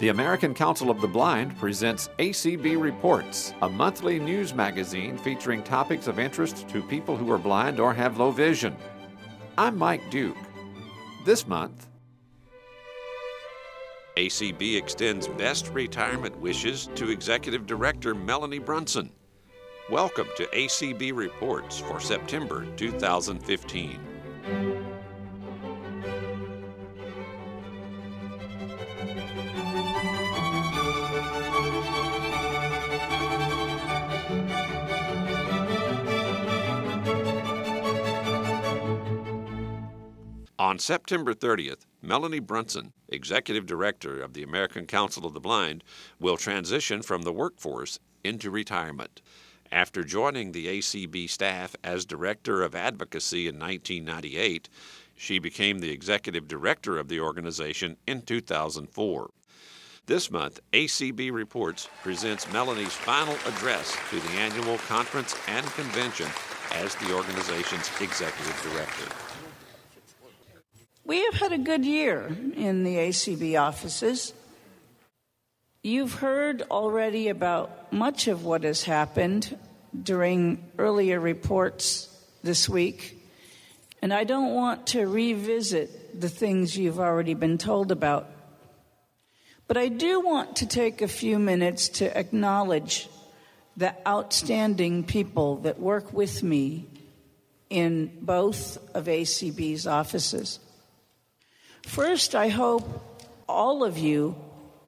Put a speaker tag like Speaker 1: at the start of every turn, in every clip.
Speaker 1: The American Council of the Blind presents ACB Reports, a monthly news magazine featuring topics of interest to people who are blind or have low vision. I'm Mike Duke. This month, ACB extends best retirement wishes to Executive Director Melanie Brunson. Welcome to ACB Reports for September 2015. On September 30th, Melanie Brunson, Executive Director of the American Council of the Blind, will transition from the workforce into retirement. After joining the ACB staff as Director of Advocacy in 1998, she became the Executive Director of the organization in 2004. This month, ACB Reports presents Melanie's final address to the annual conference and convention as the organization's Executive Director.
Speaker 2: We have had a good year in the ACB offices. You've heard already about much of what has happened during earlier reports this week, and I don't want to revisit the things you've already been told about. But I do want to take a few minutes to acknowledge the outstanding people that work with me in both of ACB's offices. First, I hope all of you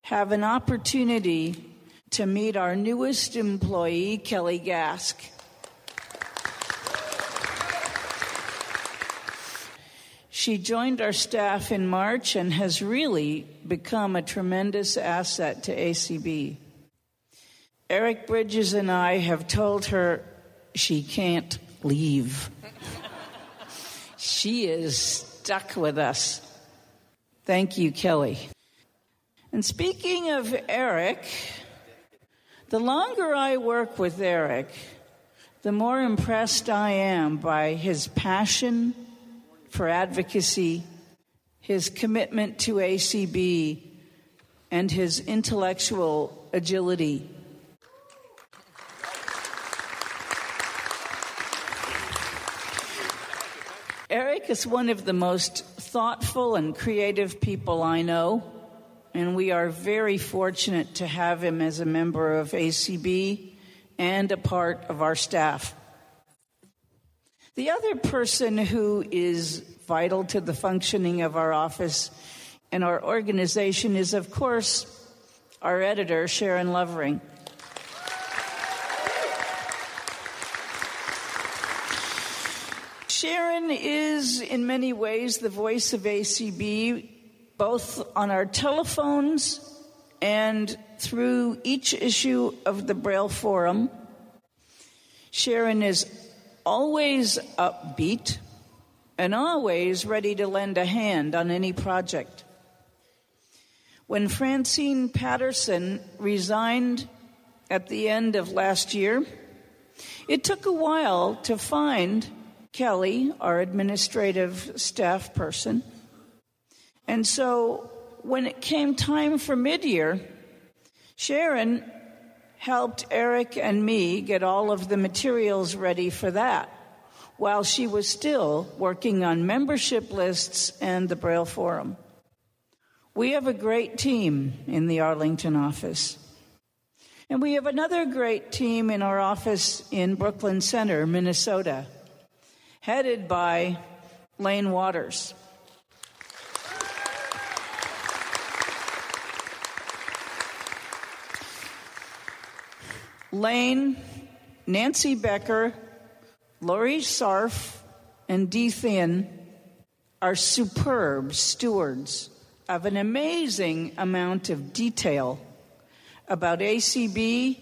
Speaker 2: have an opportunity to meet our newest employee, Kelly Gask. She joined our staff in March and has really become a tremendous asset to ACB. Eric Bridges and I have told her she can't leave. she is stuck with us. Thank you, Kelly. And speaking of Eric, the longer I work with Eric, the more impressed I am by his passion for advocacy, his commitment to ACB, and his intellectual agility. Eric is one of the most thoughtful and creative people I know, and we are very fortunate to have him as a member of ACB and a part of our staff. The other person who is vital to the functioning of our office and our organization is, of course, our editor, Sharon Lovering. Sharon is, in many ways, the voice of ACB, both on our telephones and through each issue of the Braille Forum. Sharon is always upbeat and always ready to lend a hand on any project. When Francine Patterson resigned at the end of last year, it took a while to find Kelly, our administrative staff person. And so when it came time for mid year, Sharon helped Eric and me get all of the materials ready for that while she was still working on membership lists and the Braille Forum. We have a great team in the Arlington office. And we have another great team in our office in Brooklyn Center, Minnesota headed by Lane Waters. Lane, Nancy Becker, Lori Scharff, and Dee Theien are superb stewards of an amazing amount of detail about ACB,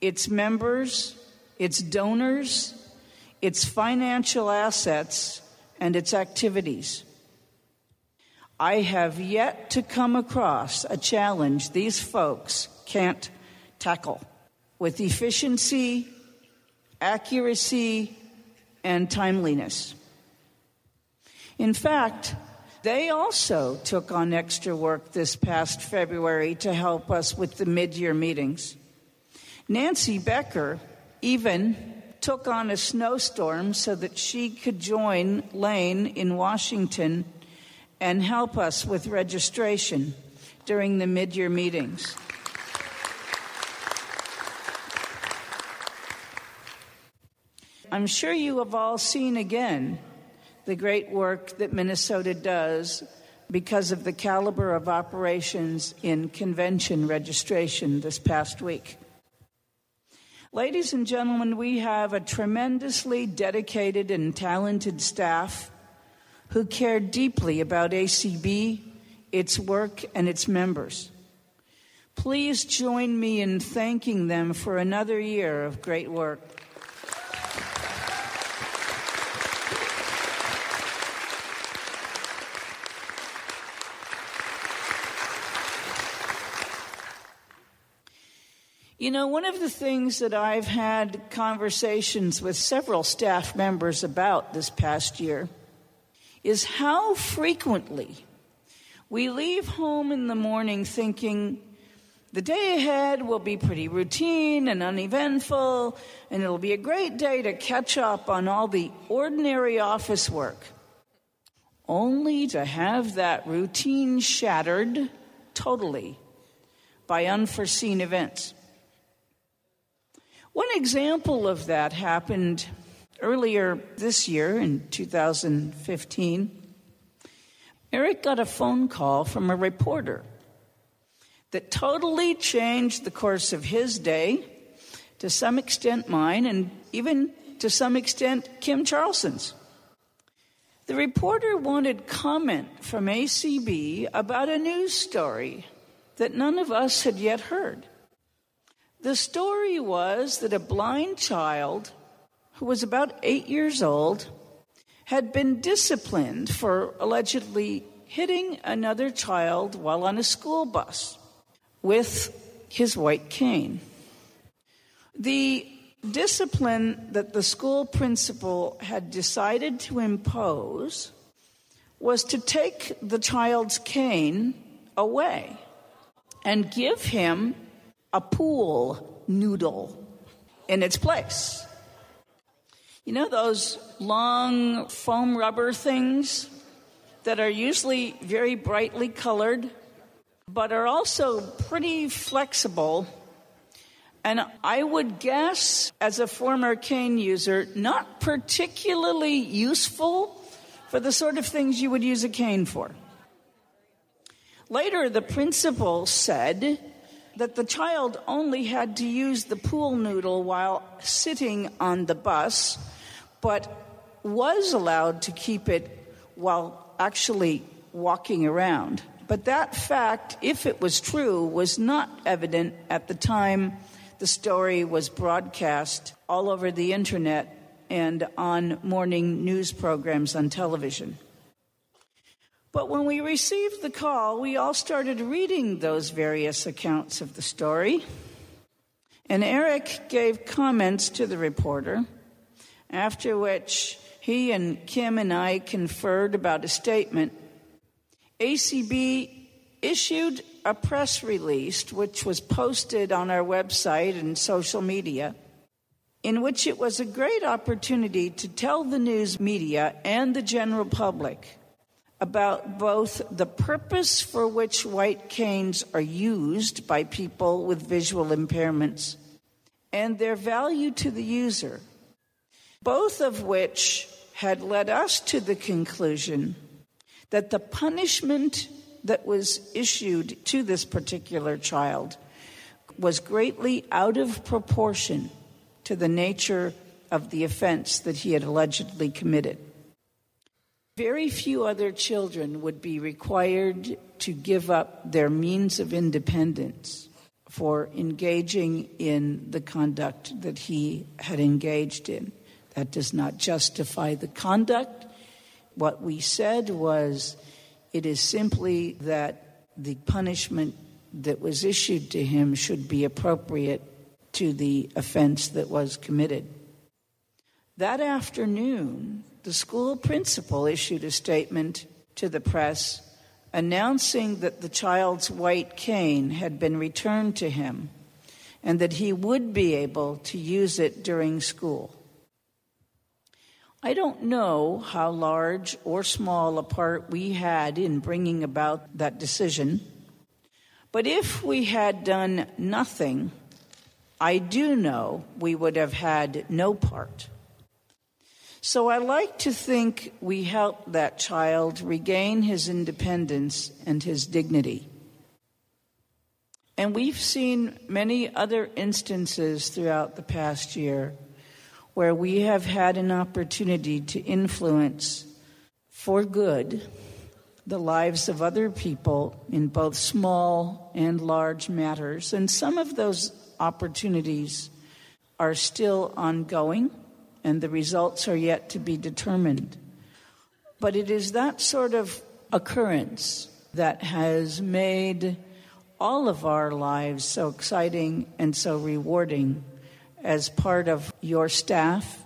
Speaker 2: its members, its donors, its financial assets, and its activities. I have yet to come across a challenge these folks can't tackle with efficiency, accuracy, and timeliness. In fact, They also took on extra work this past February to help us with the mid year meetings. Nancy Becker even took on a snowstorm so that she could join Lane in Washington and help us with registration during the mid year meetings. I'm sure you have all seen again the great work that Minnesota does because of the caliber of operations in convention registration this past week. Ladies and gentlemen, we have a tremendously dedicated and talented staff who care deeply about ACB, its work, and its members. Please join me in thanking them for another year of great work. You know, one of the things that I've had conversations with several staff members about this past year is how frequently we leave home in the morning thinking the day ahead will be pretty routine and uneventful, and it'll be a great day to catch up on all the ordinary office work, only to have that routine shattered totally by unforeseen events. One example of that happened earlier this year in 2015. Eric got a phone call from a reporter that totally changed the course of his day, to some extent mine, and even to some extent Kim Charlson's. The reporter wanted comment from ACB about a news story that none of us had yet heard. The story was that a blind child who was about eight years old had been disciplined for allegedly hitting another child while on a school bus with his white cane. The discipline that the school principal had decided to impose was to take the child's cane away and give him a pool noodle in its place. You know those long foam rubber things that are usually very brightly colored, but are also pretty flexible. And I would guess, as a former cane user, not particularly useful for the sort of things you would use a cane for. Later, the principal said that the child only had to use the pool noodle while sitting on the bus, but was allowed to keep it while actually walking around. But that fact, if it was true, was not evident at the time the story was broadcast all over the internet and on morning news programs on television. But when we received the call, we all started reading those various accounts of the story. And Eric gave comments to the reporter, after which he and Kim and I conferred about a statement. ACB issued a press release, which was posted on our website and social media, in which it was a great opportunity to tell the news media and the general public about both the purpose for which white canes are used by people with visual impairments and their value to the user, both of which had led us to the conclusion that the punishment that was issued to this particular child was greatly out of proportion to the nature of the offense that he had allegedly committed. Very few other children would be required to give up their means of independence for engaging in the conduct that he had engaged in. That does not justify the conduct. What we said was it is simply that the punishment that was issued to him should be appropriate to the offense that was committed. That afternoon, the school principal issued a statement to the press announcing that the child's white cane had been returned to him and that he would be able to use it during school. I don't know how large or small a part we had in bringing about that decision, but if we had done nothing, I do know we would have had no part. So I like to think we helped that child regain his independence and his dignity. And we've seen many other instances throughout the past year where we have had an opportunity to influence for good the lives of other people in both small and large matters. And some of those opportunities are still ongoing and the results are yet to be determined. But it is that sort of occurrence that has made all of our lives so exciting and so rewarding as part of your staff.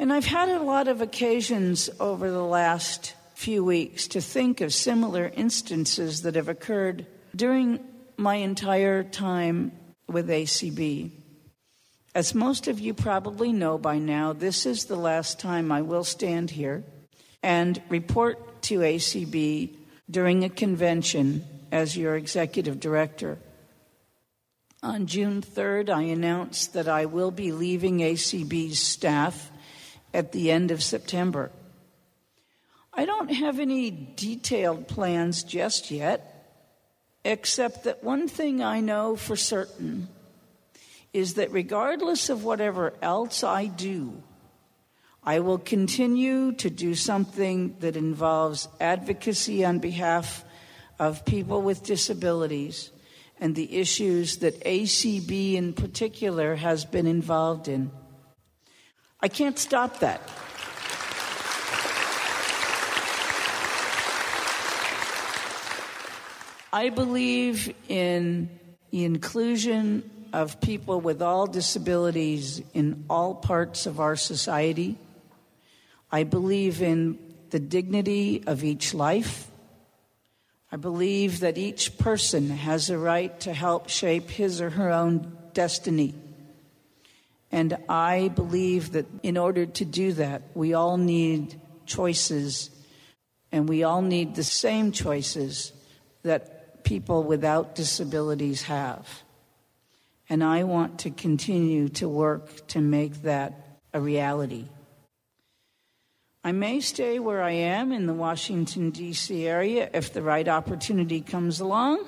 Speaker 2: And I've had a lot of occasions over the last few weeks to think of similar instances that have occurred during my entire time with ACB. As most of you probably know by now, this is the last time I will stand here and report to ACB during a convention as your executive director. On June 3rd, I announced that I will be leaving ACB's staff at the end of September. I don't have any detailed plans just yet, except that one thing I know for certain is that regardless of whatever else I do, I will continue to do something that involves advocacy on behalf of people with disabilities and the issues that ACB in particular has been involved in. I can't stop that. I believe in inclusion of people with all disabilities in all parts of our society. I believe in the dignity of each life. I believe that each person has a right to help shape his or her own destiny. And I believe that in order to do that, we all need choices, and we all need the same choices that people without disabilities have. And I want to continue to work to make that a reality. I may stay where I am in the Washington, D.C. area if the right opportunity comes along.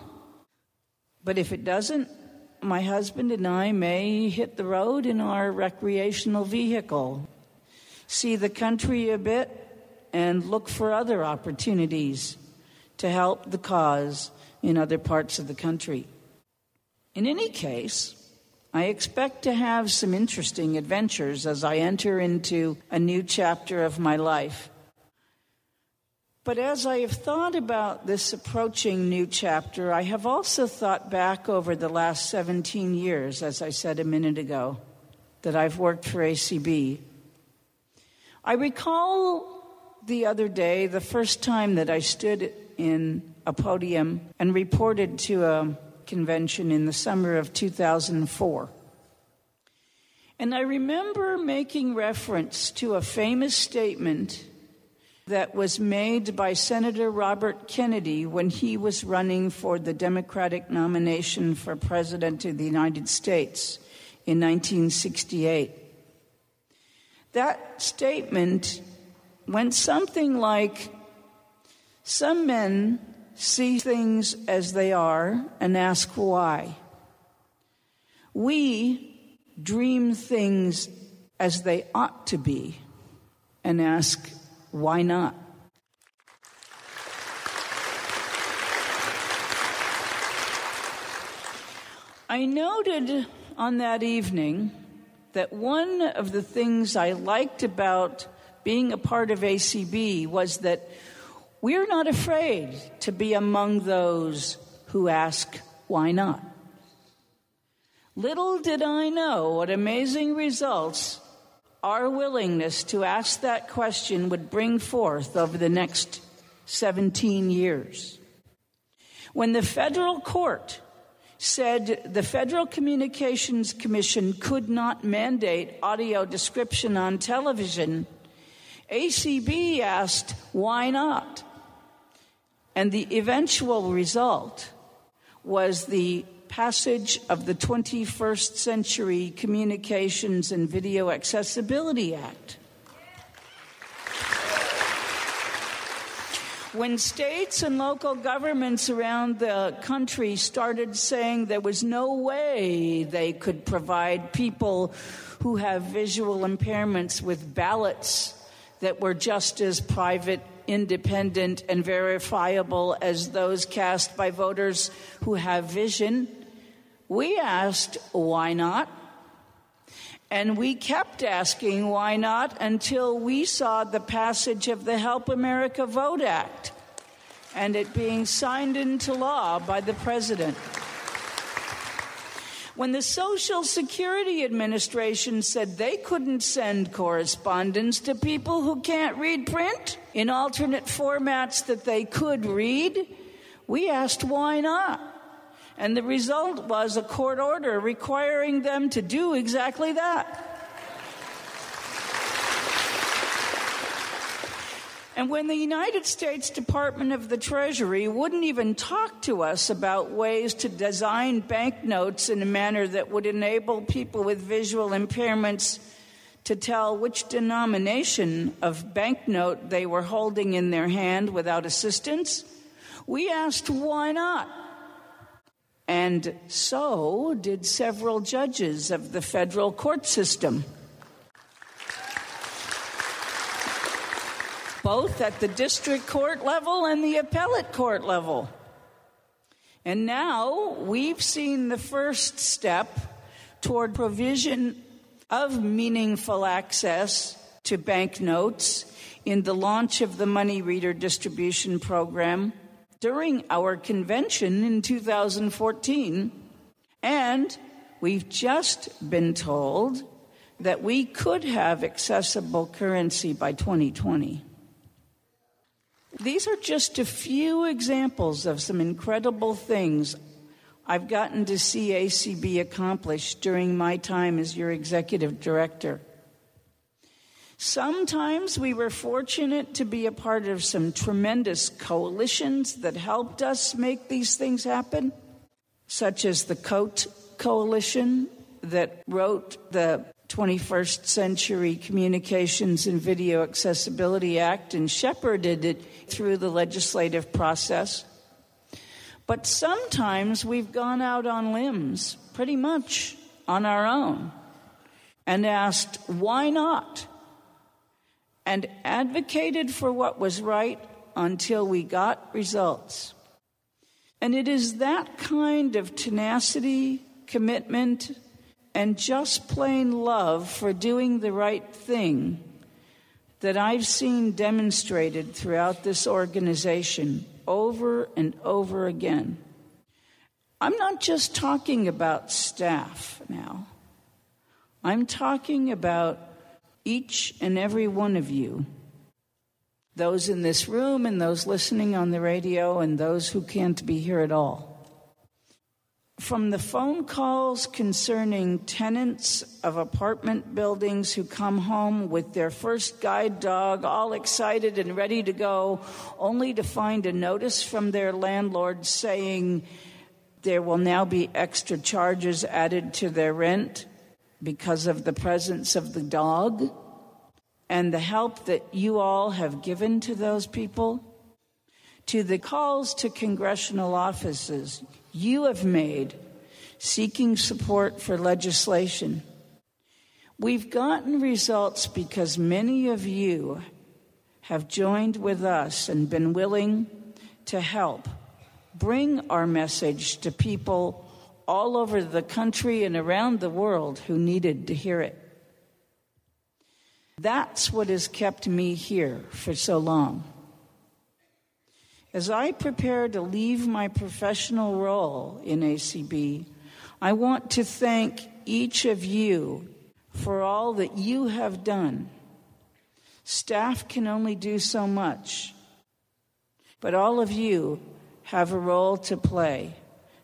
Speaker 2: But if it doesn't, my husband and I may hit the road in our recreational vehicle, see the country a bit, and look for other opportunities to help the cause in other parts of the country. In any case, I expect to have some interesting adventures as I enter into a new chapter of my life. But as I have thought about this approaching new chapter, I have also thought back over the last 17 years, as I said a minute ago, that I've worked for ACB. I recall the other day the first time that I stood in a podium and reported to a convention in the summer of 2004. And I remember making reference to a famous statement that was made by Senator Robert Kennedy when he was running for the Democratic nomination for President of the United States in 1968. That statement went something like Some men see things as they are and ask why. We dream things as they ought to be and ask why not. I noted on that evening that one of the things I liked about being a part of ACB was that we're not afraid to be among those who ask, why not? Little did I know what amazing results our willingness to ask that question would bring forth over the next 17 years. When the federal court said the Federal Communications Commission could not mandate audio description on television, ACB asked, why not? And the eventual result was the passage of the 21st Century Communications and Video Accessibility Act. When states and local governments around the country started saying there was no way they could provide people who have visual impairments with ballots that were just as private, independent, and verifiable as those cast by voters who have vision, we asked, why not? And we kept asking why not until we saw the passage of the Help America Vote Act and it being signed into law by the president. When the Social Security Administration said they couldn't send correspondence to people who can't read print in alternate formats that they could read, we asked why not. And the result was a court order requiring them to do exactly that. And when the United States Department of the Treasury wouldn't even talk to us about ways to design banknotes in a manner that would enable people with visual impairments to tell which denomination of banknote they were holding in their hand without assistance, we asked why not. And so did several judges of the federal court system. Both at the district court level and the appellate court level. And now we've seen the first step toward provision of meaningful access to banknotes in the launch of the money reader distribution program during our convention in 2014. And we've just been told that we could have accessible currency by 2020. These are just a few examples of some incredible things I've gotten to see ACB accomplish during my time as your executive director. Sometimes we were fortunate to be a part of some tremendous coalitions that helped us make these things happen, such as the COAT Coalition that wrote the 21st Century Communications and Video Accessibility Act and shepherded it through the legislative process. But sometimes we've gone out on limbs, pretty much on our own, and asked, why not? and advocated for what was right until we got results. And it is that kind of tenacity, commitment, and just plain love for doing the right thing that I've seen demonstrated throughout this organization over and over again. I'm not just talking about staff now. I'm talking about each and every one of you, those in this room and those listening on the radio and those who can't be here at all. From the phone calls concerning tenants of apartment buildings who come home with their first guide dog all excited and ready to go, only to find a notice from their landlord saying there will now be extra charges added to their rent because of the presence of the dog and the help that you all have given to those people, to the calls to congressional offices you have made seeking support for legislation. We've gotten results because many of you have joined with us and been willing to help bring our message to people all over the country and around the world who needed to hear it. That's what has kept me here for so long. As I prepare to leave my professional role in ACB, I want to thank each of you for all that you have done. Staff can only do so much. But all of you have a role to play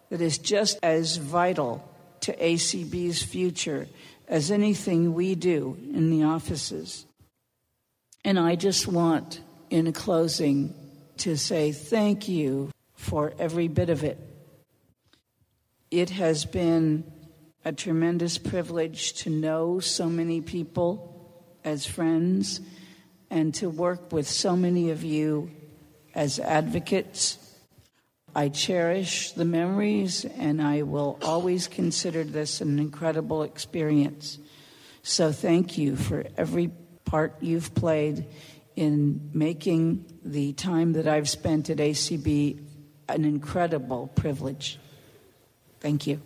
Speaker 2: that is just as vital to ACB's future as anything we do in the offices. And I just want, in closing, to say thank you for every bit of it. It has been a tremendous privilege to know so many people as friends and to work with so many of you as advocates. I cherish the memories and I will always consider this an incredible experience. So thank you for every part you've played in making the time that I've spent at ACB an incredible privilege. Thank you.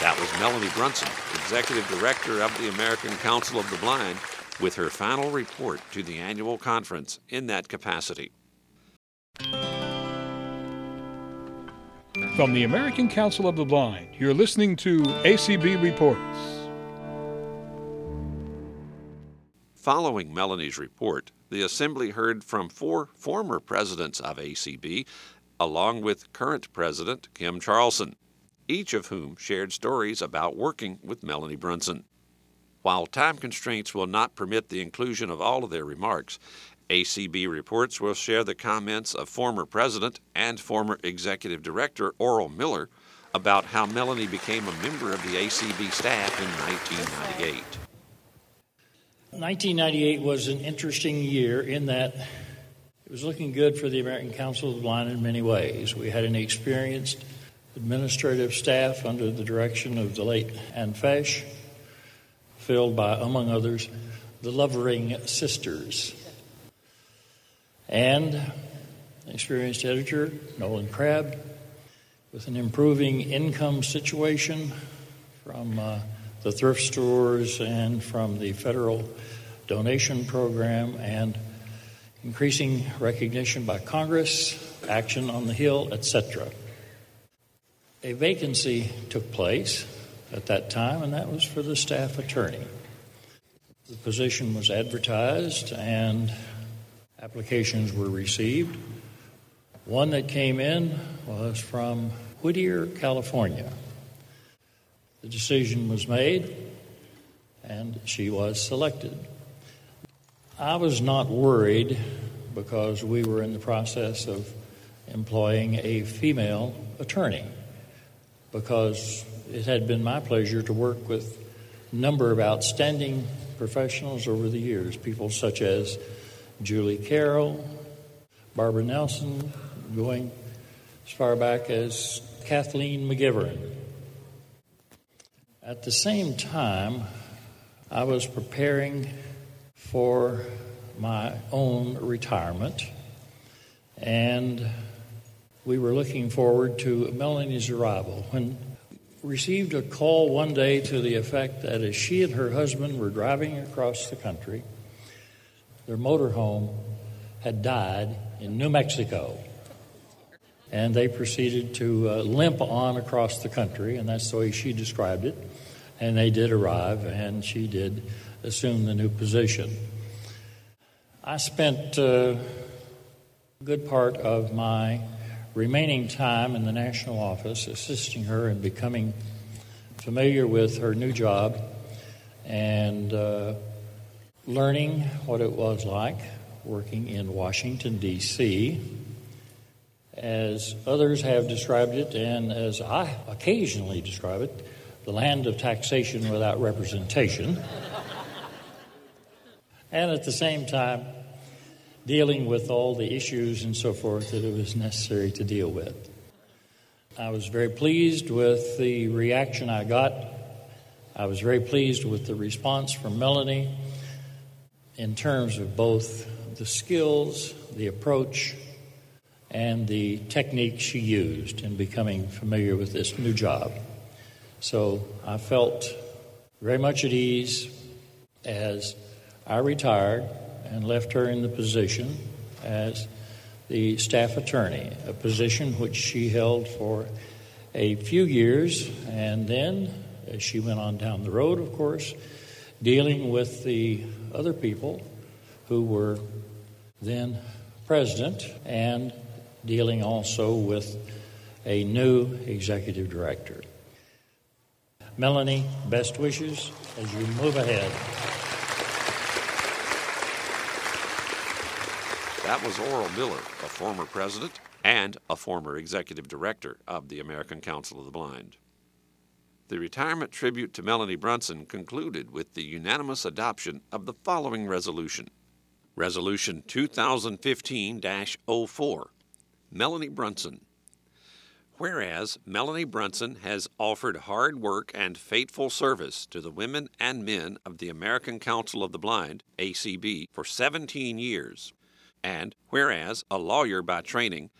Speaker 1: That was Melanie Brunson, Executive Director of the American Council of the Blind, with her final report to the annual conference in that capacity.
Speaker 3: From the American Council of the Blind, you're listening to ACB Reports.
Speaker 1: Following Melanie's report, the Assembly heard from four former presidents of ACB, along with current President Kim Charlson each of whom shared stories about working with Melanie Brunson. While time constraints will not permit the inclusion of all of their remarks, ACB Reports will share the comments of former president and former executive director Oral Miller about how Melanie became a member of the ACB staff in 1998.
Speaker 4: 1998 was an interesting year in that it was looking good for the American Council of the Blind in many ways. We had an experienced administrative staff under the direction of the late Ann Fesh, filled by, among others, the Lovering Sisters, and experienced editor Nolan Crabb, with an improving income situation from uh, the thrift stores and from the federal donation program and increasing recognition by Congress, action on the Hill, etc a vacancy took place at that time, and that was for the staff attorney. The position was advertised and applications were received. One that came in was from Whittier, California. The decision was made and she was selected. I was not worried because we were in the process of employing a female attorney because it had been my pleasure to work with a number of outstanding professionals over the years, people such as Julie Carroll, Barbara Nelson, going as far back as Kathleen McGivern. At the same time, I was preparing for my own retirement, and we were looking forward to Melanie's arrival when received a call one day to the effect that as she and her husband were driving across the country, their motorhome had died in New Mexico. And they proceeded to uh, limp on across the country, and that's the way she described it. And they did arrive, and she did assume the new position. I spent uh, a good part of my remaining time in the national office, assisting her in becoming familiar with her new job and uh, learning what it was like working in Washington, D.C. As others have described it, and as I occasionally describe it, the land of taxation without representation. and at the same time, dealing with all the issues and so forth that it was necessary to deal with. I was very pleased with the reaction I got. I was very pleased with the response from Melanie in terms of both the skills, the approach, and the technique she used in becoming familiar with this new job. So I felt very much at ease as I retired and left her in the position as the staff attorney, a position which she held for a few years, and then, as she went on down the road, of course, dealing with the other people who were then president, and dealing also with a new executive director. Melanie, best wishes as you move ahead.
Speaker 1: That was Oral Miller, a former president and a former executive director of the American Council of the Blind. The retirement tribute to Melanie Brunson concluded with the unanimous adoption of the following resolution Resolution 2015 04. Melanie Brunson. Whereas Melanie Brunson has offered hard work and faithful service to the women and men of the American Council of the Blind, ACB, for 17 years, and whereas a lawyer by training,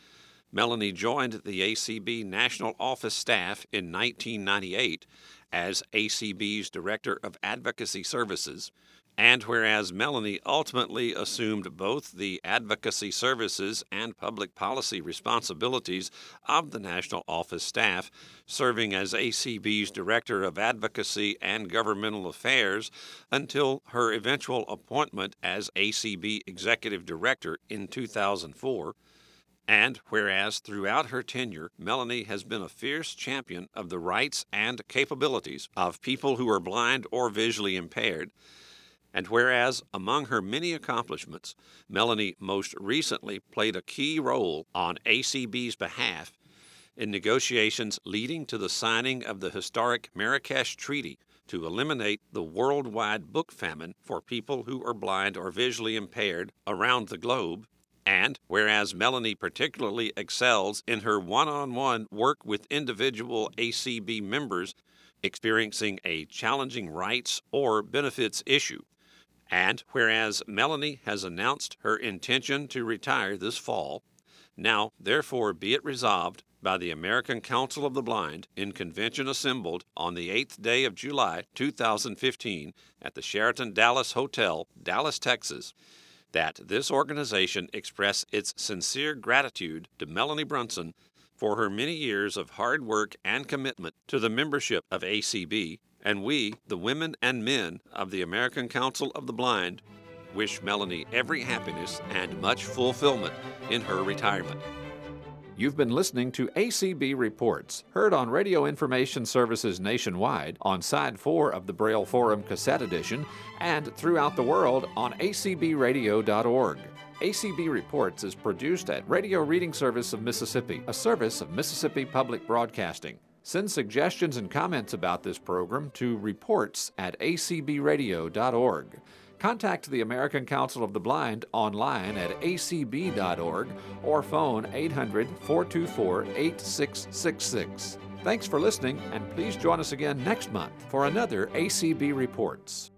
Speaker 1: Melanie joined the ACB National Office staff in 1998 as ACB's Director of Advocacy Services, and whereas Melanie ultimately assumed both the advocacy services and public policy responsibilities of the National Office staff, serving as ACB's Director of Advocacy and Governmental Affairs until her eventual appointment as ACB Executive Director in 2004. And whereas throughout her tenure, Melanie has been a fierce champion of the rights and capabilities of people who are blind or visually impaired, and whereas, among her many accomplishments, Melanie most recently played a key role on ACB's behalf in negotiations leading to the signing of the historic Marrakesh Treaty to eliminate the worldwide book famine for people who are blind or visually impaired around the globe. And whereas Melanie particularly excels in her one on one work with individual ACB members experiencing a challenging rights or benefits issue, and whereas Melanie has announced her intention to retire this fall, now therefore be it resolved by the American Council of the Blind in convention assembled on the 8th day of July 2015 at the Sheraton Dallas Hotel, Dallas, Texas, that this organization express its sincere gratitude to Melanie Brunson for her many years of hard work and commitment to the membership of ACB and we, the women and men of the American Council of the Blind, wish Melanie every happiness and much fulfillment in her retirement. You've been listening to ACB Reports, heard on Radio Information Services nationwide on Side 4 of the Braille Forum Cassette Edition and throughout the world on acbradio.org. ACB Reports is produced at Radio Reading Service of Mississippi, a service of Mississippi Public Broadcasting. Send suggestions and comments about this program to reports at acbradio.org. Contact the American Council of the Blind online at acb.org or phone 800 424 8666. Thanks for listening, and please join us again next month for another ACB Reports.